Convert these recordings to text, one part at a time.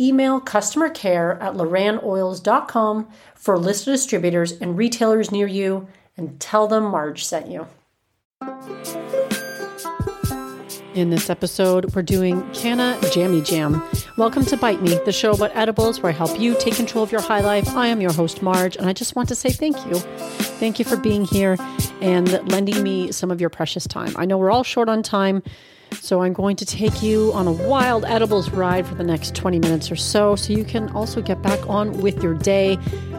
email customer care at lorannoils.com for a list of distributors and retailers near you and tell them Marge sent you. In this episode, we're doing Canna Jammy Jam. Welcome to Bite Me, the show about edibles where I help you take control of your high life. I am your host, Marge, and I just want to say thank you. Thank you for being here and lending me some of your precious time. I know we're all short on time, so I'm going to take you on a wild edibles ride for the next 20 minutes or so, so you can also get back on with your day,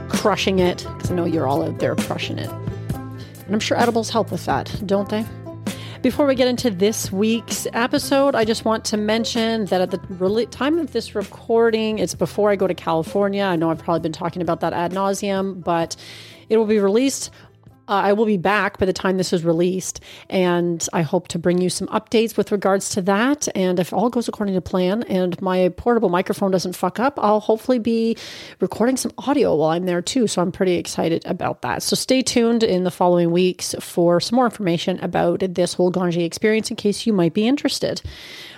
crushing it, because I know you're all out there crushing it. And I'm sure edibles help with that, don't they? Before we get into this week's episode, I just want to mention that at the time of this recording, it's before I go to California. I know I've probably been talking about that ad nauseum, but it will be released uh, I will be back by the time this is released, and I hope to bring you some updates with regards to that. And if all goes according to plan and my portable microphone doesn't fuck up, I'll hopefully be recording some audio while I'm there too. So I'm pretty excited about that. So stay tuned in the following weeks for some more information about this whole Ganjier experience in case you might be interested.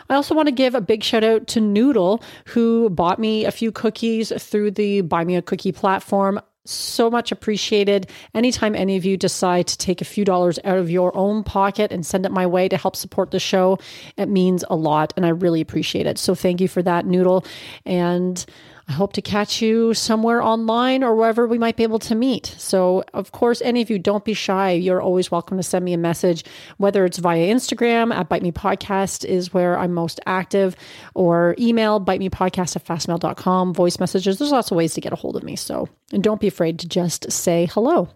I also want to give a big shout out to Noodle, who bought me a few cookies through the Buy Me a Cookie platform so much appreciated. Anytime any of you decide to take a few dollars out of your own pocket and send it my way to help support the show, it means a lot and I really appreciate it. So thank you for that, Noodle. And I hope to catch you somewhere online or wherever we might be able to meet. So, of course, any of you don't be shy. You're always welcome to send me a message, whether it's via Instagram at Bite Me Podcast is where I'm most active, or email bite me podcast at fastmail.com, voice messages. There's lots of ways to get a hold of me. So, and don't be afraid to just say hello.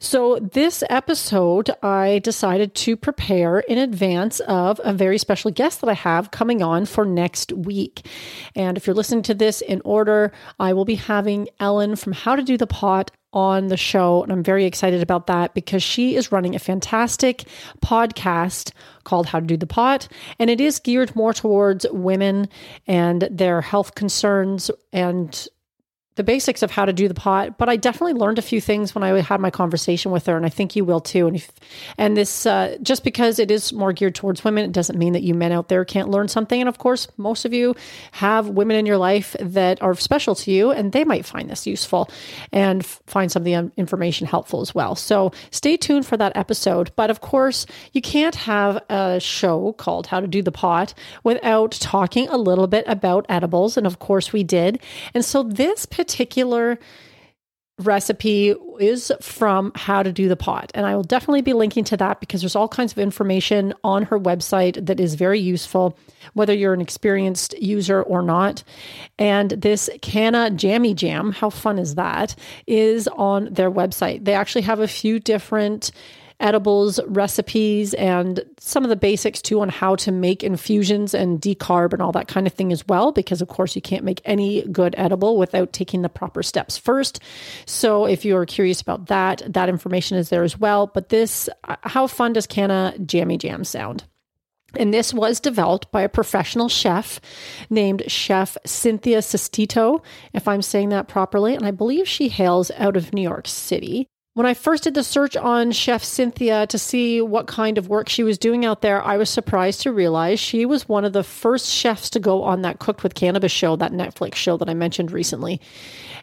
So, this episode, I decided to prepare in advance of a very special guest that I have coming on for next week. And if you're listening to this in order, I will be having Ellen from How to Do the Pot on the show. And I'm very excited about that because she is running a fantastic podcast called How to Do the Pot. And it is geared more towards women and their health concerns and the basics of how to do the pot, but I definitely learned a few things when I had my conversation with her, and I think you will too. And if, and this uh, just because it is more geared towards women, it doesn't mean that you men out there can't learn something. And of course, most of you have women in your life that are special to you, and they might find this useful and find some of the information helpful as well. So stay tuned for that episode. But of course, you can't have a show called How to Do the Pot without talking a little bit about edibles, and of course, we did. And so this particular recipe is from How to Do the Pot. And I will definitely be linking to that because there's all kinds of information on her website that is very useful, whether you're an experienced user or not. And this Canna Jammy Jam, how fun is that, is on their website. They actually have a few different edibles recipes and some of the basics too on how to make infusions and decarb and all that kind of thing as well. Because, of course, you can't make any good edible without taking the proper steps first. So, if you're curious about that, that information is there as well. But this, uh, how fun does Canna Jammy Jam sound? And this was developed by a professional chef named Chef Cynthia Sestito, if I'm saying that properly. And I believe she hails out of New York City. When I first did the search on Chef Cynthia to see what kind of work she was doing out there, I was surprised to realize she was one of the first chefs to go on that Cooked with Cannabis show, that Netflix show that I mentioned recently.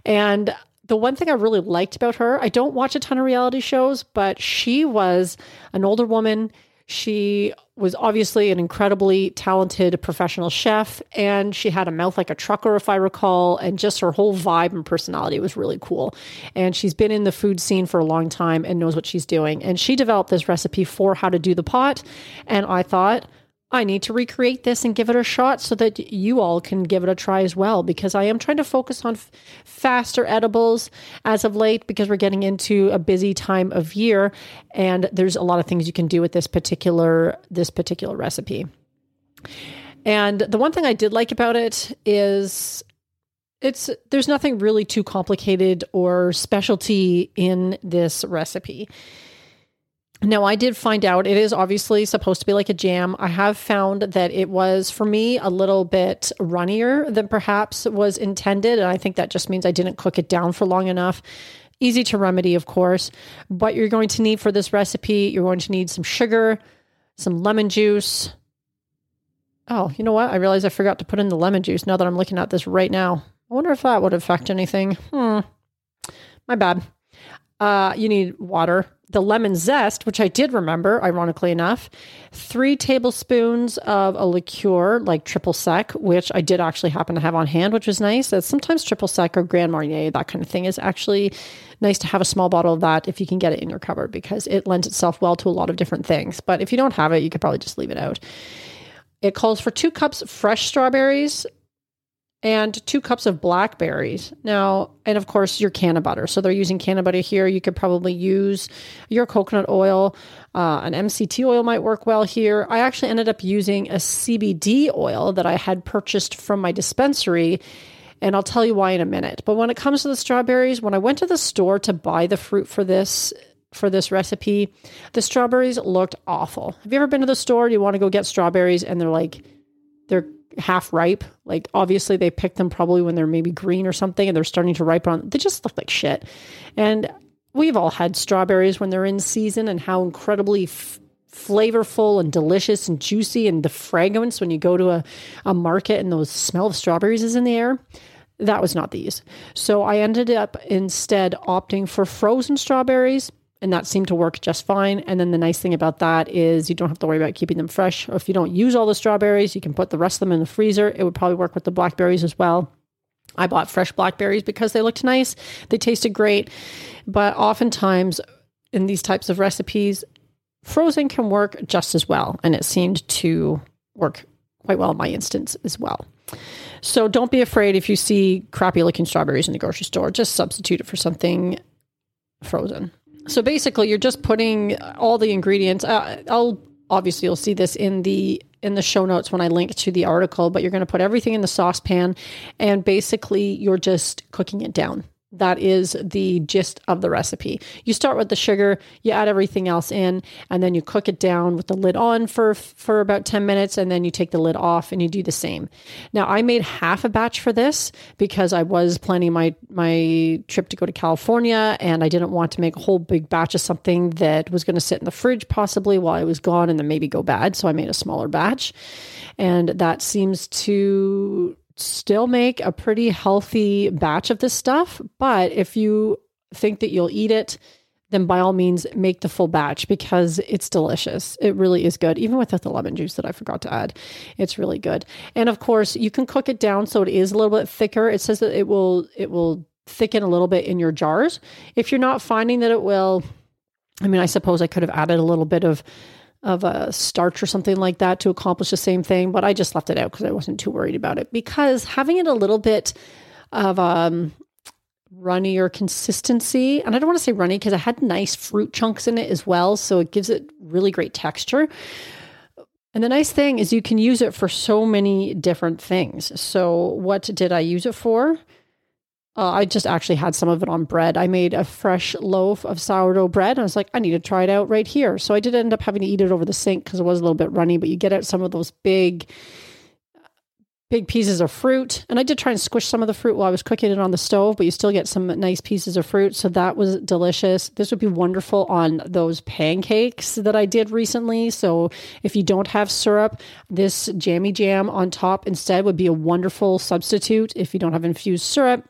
And the one thing I really liked about her, I don't watch a ton of reality shows, but she was an older woman. She was obviously an incredibly talented professional chef, and she had a mouth like a trucker, if I recall, and just her whole vibe and personality was really cool. And she's been in the food scene for a long time and knows what she's doing. And she developed this recipe for how to do the pot. And I thought, I need to recreate this and give it a shot so that you all can give it a try as well. Because I am trying to focus on f- faster edibles as of late because we're getting into a busy time of year, and there's a lot of things you can do with this particular this particular recipe. And the one thing I did like about it is it's there's nothing really too complicated or specialty in this recipe. Now, I did find out it is obviously supposed to be like a jam. I have found that it was, for me, a little bit runnier than perhaps was intended. And I think that just means I didn't cook it down for long enough. Easy to remedy, of course. But you're going to need for this recipe, you're going to need some sugar, some lemon juice. Oh, you know what? I realized I forgot to put in the lemon juice now that I'm looking at this right now. I wonder if that would affect anything. Hmm. My bad. Uh, you need water, the lemon zest, which I did remember, ironically enough, three tablespoons of a liqueur like triple sec, which I did actually happen to have on hand, which was nice. That sometimes triple sec or Grand Marnier, that kind of thing, is actually nice to have a small bottle of that if you can get it in your cupboard because it lends itself well to a lot of different things. But if you don't have it, you could probably just leave it out. It calls for two cups fresh strawberries, and two cups of blackberries. Now, and of course, your cannabutter. So they're using cannabutter here. You could probably use your coconut oil. Uh, an MCT oil might work well here. I actually ended up using a CBD oil that I had purchased from my dispensary. And I'll tell you why in a minute. But when it comes to the strawberries, when I went to the store to buy the fruit for this for this recipe, the strawberries looked awful. Have you ever been to the store? Do You want to go get strawberries and they're like they're half ripe. Like obviously they picked them probably when they're maybe green or something and they're starting to ripen on they just look like shit. And we've all had strawberries when they're in season and how incredibly f- flavorful and delicious and juicy and the fragrance when you go to a, a market and the smell of strawberries is in the air. That was not these. So I ended up instead opting for frozen strawberries and that seemed to work just fine. And then the nice thing about that is you don't have to worry about keeping them fresh. Or if you don't use all the strawberries, you can put the rest of them in the freezer. It would probably work with the blackberries as well. I bought fresh blackberries because they looked nice, they tasted great. But oftentimes in these types of recipes, frozen can work just as well. And it seemed to work quite well in my instance as well. So don't be afraid if you see crappy looking strawberries in the grocery store, just substitute it for something frozen. So basically, you're just putting all the ingredients. Uh, I'll obviously you'll see this in the in the show notes when I link to the article, but you're going to put everything in the saucepan, and basically you're just cooking it down. That is the gist of the recipe. You start with the sugar, you add everything else in, and then you cook it down with the lid on for for about 10 minutes and then you take the lid off and you do the same. Now, I made half a batch for this because I was planning my my trip to go to California and I didn't want to make a whole big batch of something that was going to sit in the fridge possibly while I was gone and then maybe go bad, so I made a smaller batch. And that seems to still make a pretty healthy batch of this stuff. But if you think that you'll eat it, then by all means make the full batch because it's delicious. It really is good, even without the lemon juice that I forgot to add. It's really good. And of course, you can cook it down so it is a little bit thicker. It says that it will it will thicken a little bit in your jars. If you're not finding that it will, I mean, I suppose I could have added a little bit of of a starch or something like that to accomplish the same thing, but I just left it out because I wasn't too worried about it. Because having it a little bit of um runnier consistency, and I don't want to say runny because I had nice fruit chunks in it as well, so it gives it really great texture. And the nice thing is you can use it for so many different things. So what did I use it for? Uh, I just actually had some of it on bread. I made a fresh loaf of sourdough bread. And I was like, I need to try it out right here. So I did end up having to eat it over the sink because it was a little bit runny, but you get out some of those big, big pieces of fruit. And I did try and squish some of the fruit while I was cooking it on the stove, but you still get some nice pieces of fruit. So that was delicious. This would be wonderful on those pancakes that I did recently. So if you don't have syrup, this jammy jam on top instead would be a wonderful substitute if you don't have infused syrup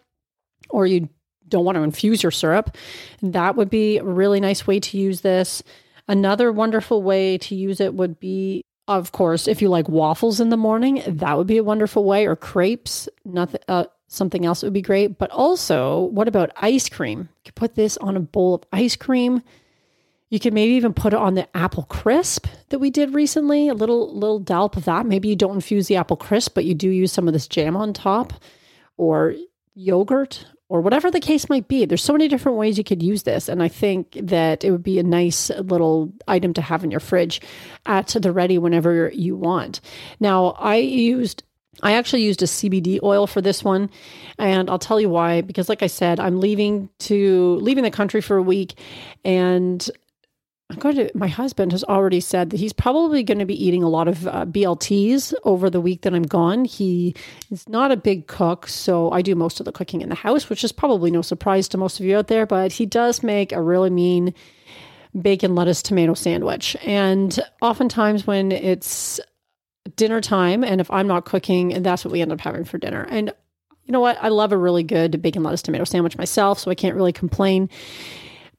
or you don't want to infuse your syrup, that would be a really nice way to use this. Another wonderful way to use it would be, of course, if you like waffles in the morning, that would be a wonderful way, or crepes. Nothing, uh, something else would be great. But also, what about ice cream? You could put this on a bowl of ice cream. You could maybe even put it on the apple crisp that we did recently. A little little dollop of that. Maybe you don't infuse the apple crisp, but you do use some of this jam on top, or yogurt or whatever the case might be. There's so many different ways you could use this. And I think that it would be a nice little item to have in your fridge at the ready whenever you want. Now, I used I actually used a CBD oil for this one, and I'll tell you why. Because, like I said, I'm leaving to leaving the country for a week, and to. My husband has already said that he's probably going to be eating a lot of uh, BLTs over the week that I'm gone. He is not a big cook, so I do most of the cooking in the house, which is probably no surprise to most of you out there. But he does make a really mean bacon, lettuce, tomato sandwich, and oftentimes when it's dinner time and if I'm not cooking, that's what we end up having for dinner. And you know what? I love a really good bacon lettuce tomato sandwich myself, so I can't really complain.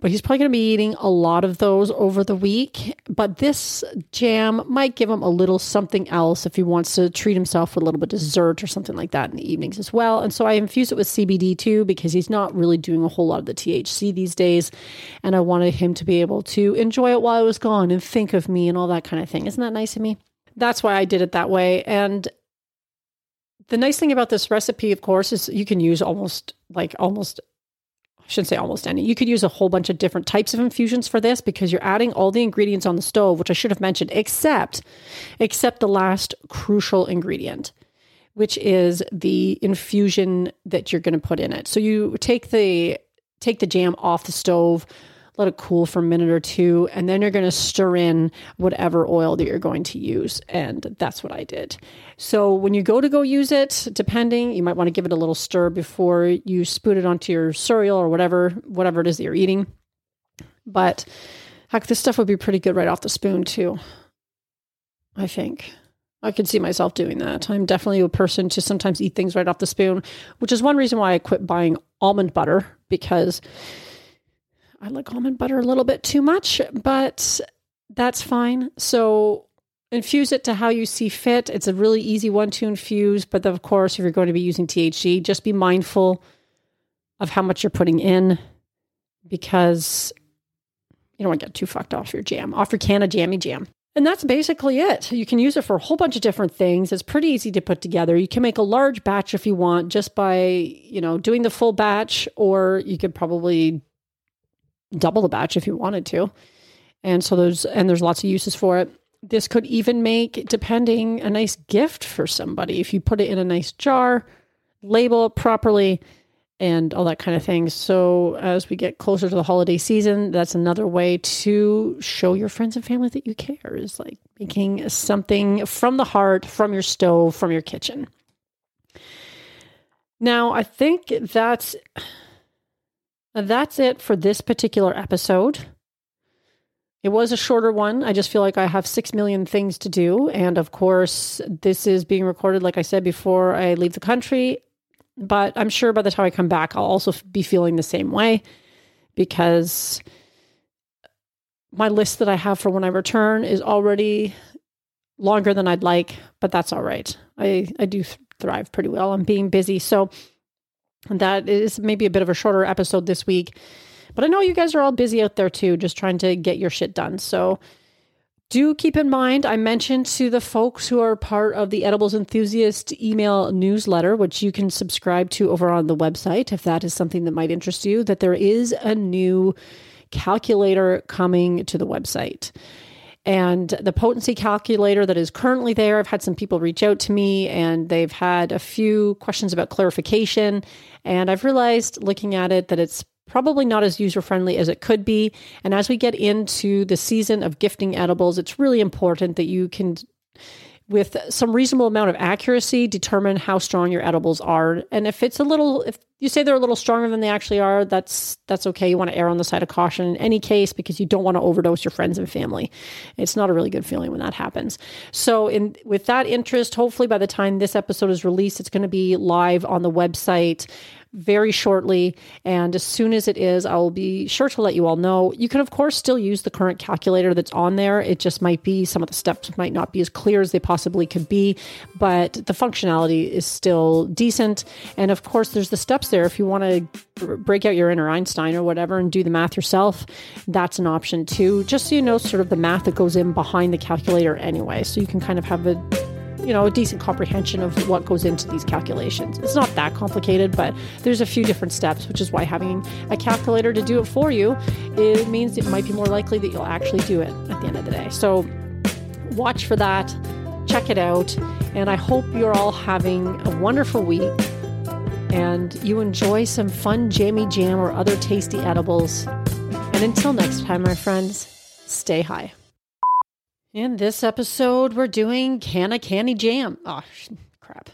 But he's probably going to be eating a lot of those over the week. But this jam might give him a little something else if he wants to treat himself with a little bit of dessert or something like that in the evenings as well. And so I infuse it with CBD too because he's not really doing a whole lot of the THC these days. And I wanted him to be able to enjoy it while I was gone and think of me and all that kind of thing. Isn't that nice of me? that's why I did it that way. And the nice thing about this recipe, of course, is you can use almost like almost I shouldn't say almost any. You could use a whole bunch of different types of infusions for this because you're adding all the ingredients on the stove, which I should have mentioned, except except the last crucial ingredient, which is the infusion that you're going to put in it. So you take the take the jam off the stove, let it cool for a minute or two, and then you're going to stir in whatever oil that you're going to use. And that's what I did. So when you go to go use it, depending, you might want to give it a little stir before you spoon it onto your cereal or whatever, whatever it is that you're eating. But heck, this stuff would be pretty good right off the spoon too. I think. I could see myself doing that. I'm definitely a person to sometimes eat things right off the spoon, which is one reason why I quit buying almond butter because I like almond butter a little bit too much, but that's fine. So infuse it to how you see fit. It's a really easy one to infuse, but of course, if you're going to be using THC, just be mindful of how much you're putting in because you don't want to get too fucked off your jam, off your Canna Jammy Jam. And that's basically it. You can use it for a whole bunch of different things. It's pretty easy to put together. You can make a large batch if you want just by, you know, doing the full batch or you could probably double the batch if you wanted to. And so there's and there's lots of uses for it. This could even make, depending, a nice gift for somebody if you put it in a nice jar, label it properly, and all that kind of thing. So as we get closer to the holiday season, that's another way to show your friends and family that you care. Is like making something from the heart, from your stove, from your kitchen. Now, I think that's that's it for this particular episode. It was a shorter one. I just feel like I have six million things to do. And of course, this is being recorded, like I said, before I leave the country. But I'm sure by the time I come back, I'll also be feeling the same way because my list that I have for when I return is already longer than I'd like, but that's all right. I, I do thrive pretty well I'm being busy. So, that is maybe a bit of a shorter episode this week. But I know you guys are all busy out there too, just trying to get your shit done. So do keep in mind, I mentioned to the folks who are part of the Edibles Enthusiast email newsletter, which you can subscribe to over on the website if that is something that might interest you, that there is a new calculator coming to the website. And the potency calculator that is currently there, I've had some people reach out to me and they've had a few questions about clarification. And I've realized looking at it that it's probably not as user friendly as it could be. And as we get into the season of gifting edibles, it's really important that you can with some reasonable amount of accuracy determine how strong your edibles are. And if it's a little if you say they're a little stronger than they actually are that's that's okay. You want to err on the side of caution in any case because you don't want to overdose your friends and family. It's not a really good feeling when that happens. So in with that interest hopefully by the time this episode is released it's going to be live on the website very shortly. And as soon as it is, I will be sure to let you all know. You can, of course, still use the current calculator that's on there. It just might be some of the steps might not be as clear as they possibly could be, but the functionality is still decent. And of course, there's the steps there. If you want to break out your inner Einstein or whatever and do the math yourself, that's an option too. Just so you know, sort of the math that goes in behind the calculator anyway. So you can kind of have a you know, a decent comprehension of what goes into these calculations. It's not that complicated, but there's a few different steps, which is why having a calculator to do it for you, it means it might be more likely that you'll actually do it at the end of the day. So watch for that, check it out, and I hope you're all having a wonderful week and you enjoy some fun jammy jam or other tasty edibles. And until next time, my friends, stay high. In this episode, we're doing Can a Candy Jam. Oh, crap.